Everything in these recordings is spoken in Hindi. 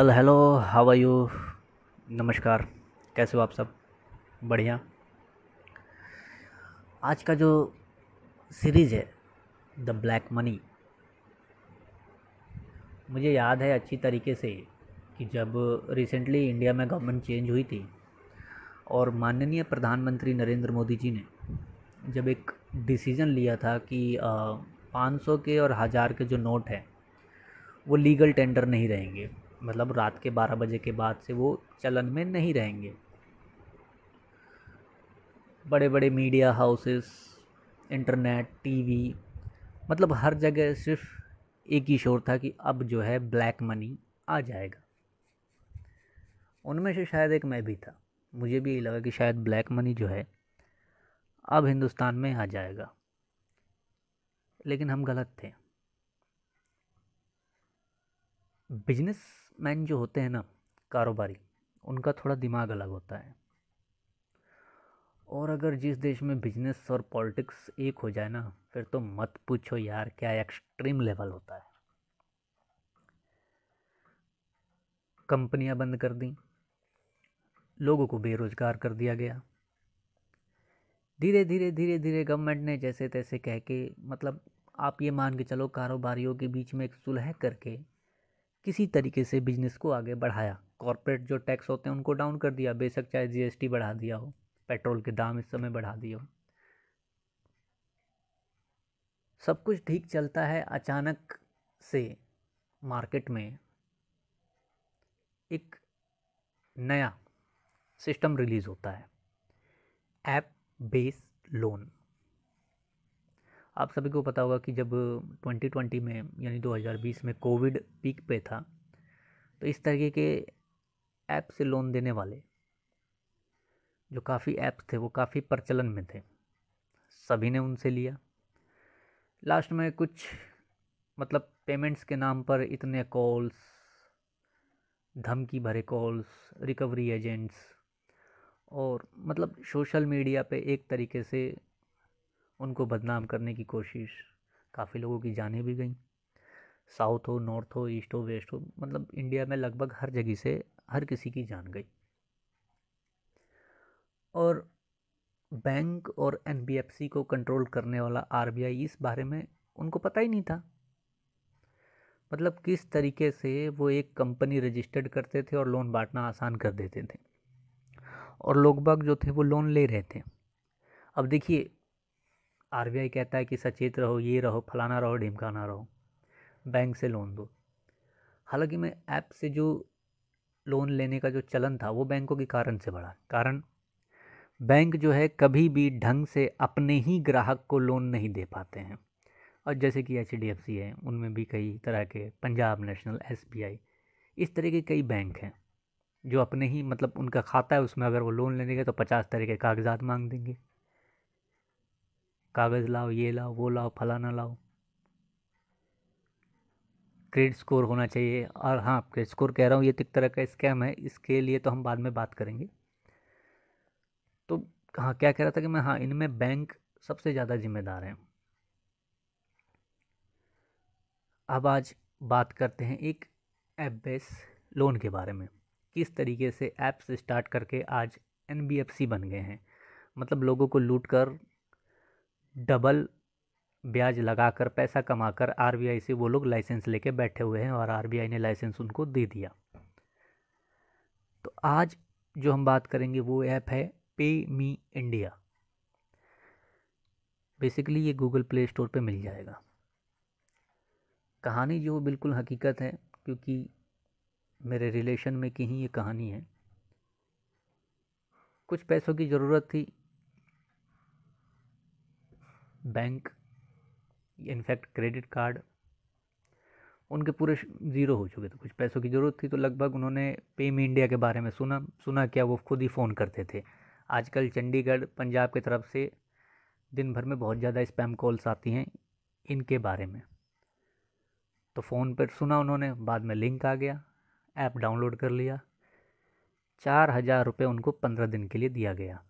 Well hello how are you नमस्कार, कैसे हो आप सब? बढ़िया। आज का जो सीरीज़ है द ब्लैक मनी मुझे याद है अच्छी तरीके से कि जब रिसेंटली इंडिया में गवर्नमेंट चेंज हुई थी और माननीय प्रधानमंत्री नरेंद्र मोदी जी ने जब एक डिसीज़न लिया था कि पाँच सौ के और हज़ार के जो नोट हैं, वो लीगल टेंडर नहीं रहेंगे। मतलब रात के बारह बजे के बाद से वो चलन में नहीं रहेंगे। बड़े बड़े मीडिया हाउसेस, इंटरनेट, टीवी मतलब हर जगह सिर्फ़ एक ही शोर था कि अब जो है ब्लैक मनी आ जाएगा। उनमें से शायद एक मैं भी था। मुझे भी यही लगा कि शायद ब्लैक मनी जो है अब हिंदुस्तान में आ जाएगा। लेकिन हम गलत थे। बिज़नेस मैन जो होते हैं ना, कारोबारी, उनका थोड़ा दिमाग अलग होता है। और अगर जिस देश में बिज़नेस और पॉलिटिक्स एक हो जाए ना, फिर तो मत पूछो यार क्या एक्सट्रीम लेवल होता है। कंपनियाँ बंद कर दी, लोगों को बेरोजगार कर दिया गया। धीरे धीरे धीरे धीरे गवर्नमेंट ने जैसे तैसे कह के मतलब आप ये मान के चलो, कारोबारियों के बीच में एक सुलह करके किसी तरीके से बिज़नेस को आगे बढ़ाया। कॉरपोरेट जो टैक्स होते हैं, उनको डाउन कर दिया। बेशक चाहे जीएसटी बढ़ा दिया हो, पेट्रोल के दाम इस समय बढ़ा दिए हो। सब कुछ ठीक चलता है अचानक से मार्केट में एक नया सिस्टम रिलीज़ होता है। App based loan. आप सभी को पता होगा कि जब 2020 में, यानी 2020 में कोविड पीक पे था तो इस तरीके के ऐप से लोन देने वाले, जो काफ़ी ऐप्स थे, वो काफ़ी प्रचलन में थे। सभी ने उनसे लिया। लास्ट में कुछ मतलब पेमेंट्स के नाम पर इतने कॉल्स, धमकी भरे कॉल्स, रिकवरी एजेंट्स, और मतलब सोशल मीडिया पे एक तरीके से उनको बदनाम करने की कोशिश काफ़ी लोगों की जाने भी गई। साउथ हो, नॉर्थ हो, ईस्ट हो, वेस्ट हो मतलब इंडिया में लगभग हर जगह से हर किसी की जान गई। और बैंक और एनबीएफसी को कंट्रोल करने वाला आरबीआई इस बारे में उनको पता ही नहीं था। मतलब किस तरीके से वो एक कंपनी रजिस्टर्ड करते थे और लोन बांटना आसान कर देते थे। और लोग बाग जो थे वो लोन ले रहे थे। अब देखिए आरबीआई कहता है कि सचेत रहो, ये रहो, फलाना रहो, ढिमकाना रहो। बैंक से लोन दो। हालाँकि मैं ऐप से जो लोन लेने का जो चलन था, वो बैंकों के कारण से बढ़ा। कारण, बैंक जो है कभी भी ढंग से अपने ही ग्राहक को लोन नहीं दे पाते हैं। और जैसे कि एच डी एफ़ सी है, उनमें भी कई तरह के Punjab national S B I इस तरह के कई बैंक हैं, जो अपने ही मतलब उनका खाता है, उसमें अगर वो लोन लेने गए तो पचास तरह के कागजात मांग देंगे। कागज़ लाओ, ये लाओ, वो लाओ, फलाना लाओ। क्रेडिट स्कोर होना चाहिए और हाँ क्रेडिट स्कोर कह रहा हूँ, ये तो एक तरह का स्कैम है, इसके लिए तो हम बाद में बात करेंगे। तो हाँ क्या कह रहा था कि मैं हाँ इनमें बैंक सबसे ज़्यादा जिम्मेदार हैं। अब आज बात करते हैं एक ऐप बेस लोन के बारे में। किस तरीके से ऐप्स स्टार्ट करके आज एनबीएफसी बन गए हैं। मतलब लोगों को लूट कर डबल ब्याज लगाकर पैसा कमाकर आरबीआई से वो लोग लाइसेंस लेके बैठे हुए हैं और आरबीआई ने लाइसेंस उनको दे दिया। तो आज जो हम बात करेंगे वो ऐप है पे मी इंडिया। बेसिकली ये गूगल प्ले स्टोर पे मिल जाएगा। कहानी जो बिल्कुल हकीकत है, क्योंकि मेरे रिलेशन में की ही ये कहानी है। कुछ पैसों की ज़रूरत थी बैंक इनफैक्ट क्रेडिट कार्ड उनके पूरे ज़ीरो हो चुके थे। कुछ पैसों की ज़रूरत थी तो लगभग उन्होंने पे मी इंडिया के बारे में सुना। सुना क्या वो खुद ही फ़ोन करते थे। आजकल चंडीगढ़, पंजाब की तरफ़ से दिन भर में बहुत ज़्यादा स्पैम कॉल्स आती हैं इनके बारे में। तो फ़ोन पर सुना उन्होंने, बाद में लिंक आ गया ऐप डाउनलोड कर लिया। चार हज़ार रुपये उनको पंद्रह दिन के लिए दिया गया।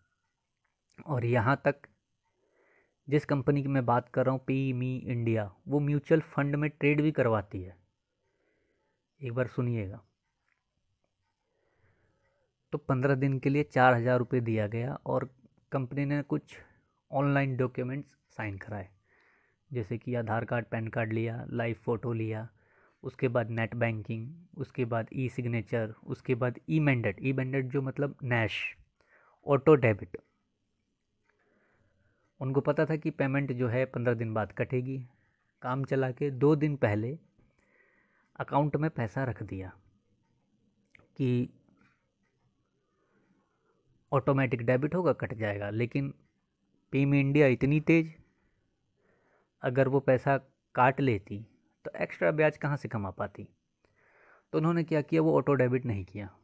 और यहाँ तक जिस कंपनी की मैं बात कर रहा हूँ, पी मी इंडिया, वो म्यूचुअल फंड में ट्रेड भी करवाती है। एक बार सुनिएगा। तो पंद्रह दिन के लिए चार हज़ार रुपये दिया गया और कंपनी ने कुछ ऑनलाइन डॉक्यूमेंट्स साइन कराए। जैसे कि आधार कार्ड, पैन कार्ड लिया, लाइव फ़ोटो लिया, उसके बाद नेट बैंकिंग, उसके बाद ई सिग्नेचर, उसके बाद ई मैंडेट। ई मैंडेट जो मतलब नैश, ऑटो डेबिट। उनको पता था कि पेमेंट जो है पंद्रह दिन बाद कटेगी। काम चला के दो दिन पहले अकाउंट में पैसा रख दिया कि ऑटोमेटिक डेबिट होगा, कट जाएगा। लेकिन पीम इंडिया इतनी तेज़, अगर वो पैसा काट लेती तो एक्स्ट्रा ब्याज कहाँ से कमा पाती? तो उन्होंने क्या किया? वो ऑटो डेबिट नहीं किया।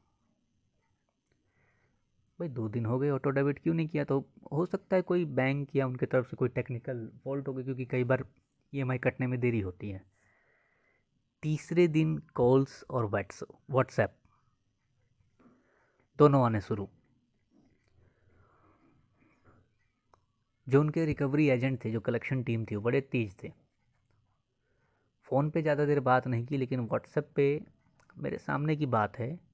भाई दो दिन हो गए ऑटो डेबिट क्यों नहीं किया? तो हो सकता है कोई बैंक या उनकी तरफ़ से कोई टेक्निकल फॉल्ट हो गई, क्योंकि कई बार ई e कटने में देरी होती है। तीसरे दिन कॉल्स और व्हाट्सएप दोनों आने शुरू। जो उनके रिकवरी एजेंट थे, जो कलेक्शन टीम थी, वो बड़े तेज थे। फ़ोन पे ज़्यादा देर बात नहीं की, लेकिन व्हाट्सएप पे मेरे सामने की बात है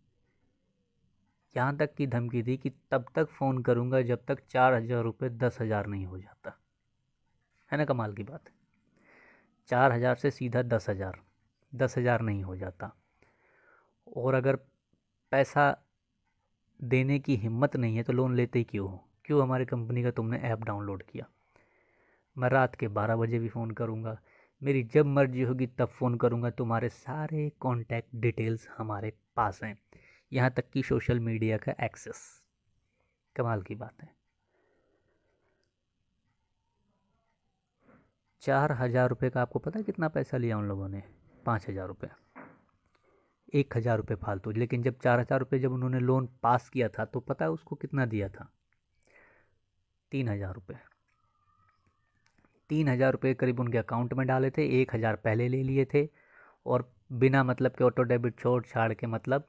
यहाँ तक की धमकी थी कि तब तक फ़ोन करूँगा जब तक चार हज़ार रुपये दस हज़ार नहीं हो जाता। है ना कमाल की बात? चार हज़ार से सीधा दस हज़ार दस हज़ार नहीं हो जाता। और अगर पैसा देने की हिम्मत नहीं है तो लोन लेते ही क्यों हो? क्यों हमारी कंपनी का तुमने ऐप डाउनलोड किया? मैं रात के बारह बजे भी फ़ोन करूँगा। मेरी जब मर्ज़ी होगी तब फ़ोन करूँगा। तुम्हारे सारे कॉन्टैक्ट डिटेल्स हमारे पास हैं। यहाँ तक कि सोशल मीडिया का एक्सेस। कमाल की बात है। चार हज़ार रुपये का आपको पता है कितना पैसा लिया उन लोगों ने? पाँच हज़ार रुपये। एक हज़ार रुपये फालतू। लेकिन जब चार हज़ार रुपये जब उन्होंने लोन पास किया था तो पता है उसको कितना दिया था? तीन हज़ार रुपये। तीन हज़ार रुपये करीब उनके अकाउंट में डाले थे, एक हज़ार पहले ले लिए थे और बिना मतलब के ऑटो डेबिट छोड़ छाड़ के मतलब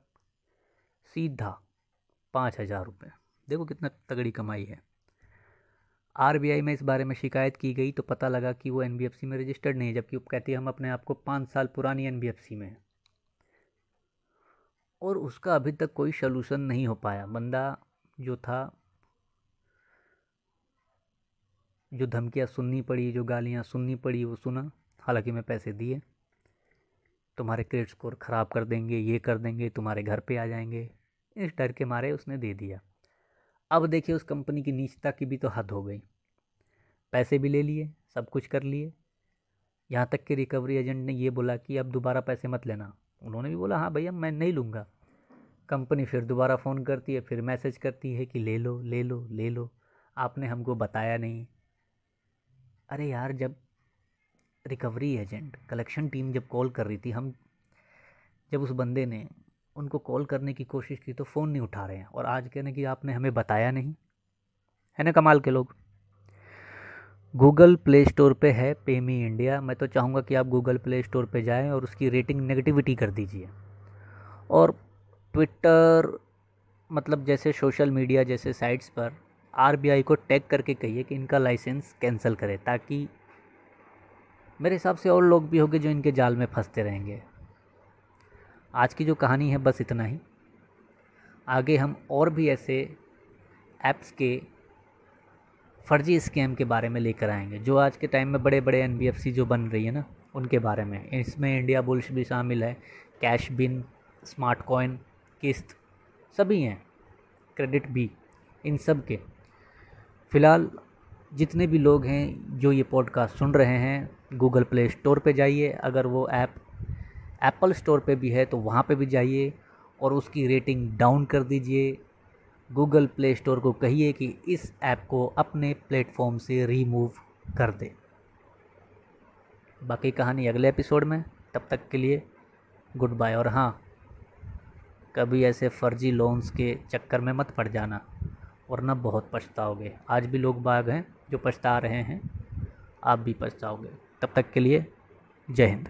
सीधा पाँच हज़ार रुपये। देखो कितना तगड़ी कमाई है। आरबीआई में इस बारे में शिकायत की गई तो पता लगा कि वो एनबीएफसी में रजिस्टर्ड नहीं है, जबकि वो कहती है हम अपने आप को पाँच साल पुरानी एनबीएफसी में हैं। और उसका अभी तक कोई सलूशन नहीं हो पाया। बंदा जो था, जो धमकियाँ सुननी पड़ी, जो गालियाँ सुननी पड़ी, वो सुना। हालाँकि मैं पैसे दिए। तुम्हारे क्रेडिट स्कोर ख़राब कर देंगे, ये कर देंगे, तुम्हारे घर पे आ जाएँगे। इस डर के मारे उसने दे दिया। अब देखिए उस कंपनी की नीचता की भी तो हद हो गई। पैसे भी ले लिए, सब कुछ कर लिए। यहाँ तक कि रिकवरी एजेंट ने ये बोला कि अब दोबारा पैसे मत लेना। उन्होंने भी बोला हाँ भैया, मैं नहीं लूँगा। कंपनी फिर दोबारा फ़ोन करती है, फिर मैसेज करती है कि, ले लो ले लो ले लो। आपने हमको बताया नहीं। अरे यार, जब रिकवरी एजेंट कलेक्शन टीम जब कॉल कर रही थी, हम जब उस बंदे ने उनको कॉल करने की कोशिश की तो फ़ोन नहीं उठा रहे हैं और आज कहने कि आपने हमें बताया नहीं। है ना कमाल के लोग? गूगल प्ले स्टोर पे है पेमी इंडिया मैं तो चाहूँगा कि आप गूगल प्ले स्टोर पे जाएँ और उसकी रेटिंग नेगेटिविटी कर दीजिए। और ट्विटर मतलब जैसे सोशल मीडिया जैसे साइट्स पर आरबीआई को टैग करके कहिए कि इनका लाइसेंस कैंसिल करें ताकि मेरे हिसाब से और लोग भी होंगे जो इनके जाल में फंसते रहेंगे। आज की जो कहानी है बस इतना ही। आगे हम और भी ऐसे ऐप्स के फर्जी स्कैम के बारे में लेकर आएँगे, जो आज के टाइम में बड़े बड़े एन जो बन रही है ना, उनके बारे में। इसमें इंडिया बुल्स भी शामिल है कैश बिन स्मार्ट कॉइन किस्त सभी हैं क्रेडिट भी इन सब के। फ़िलहाल जितने भी लोग हैं जो ये पॉडकास्ट सुन रहे हैं गूगल प्ले स्टोर पे जाइए। अगर वो ऐप एप्पल स्टोर पे भी है तो वहाँ पे भी जाइए और उसकी रेटिंग डाउन कर दीजिए। गूगल प्ले स्टोर को कहिए कि इस ऐप को अपने प्लेटफॉर्म से रिमूव कर दे। बाकी कहानी अगले एपिसोड में। तब तक के लिए गुड बाय और हाँ कभी ऐसे फर्जी लोन्स के चक्कर में मत पड़ जाना, वरना बहुत पछताओगे। आज भी लोग बाग हैं। जो पछता रहे हैं आप भी पछताओगे। तब तक के लिए जय हिंद।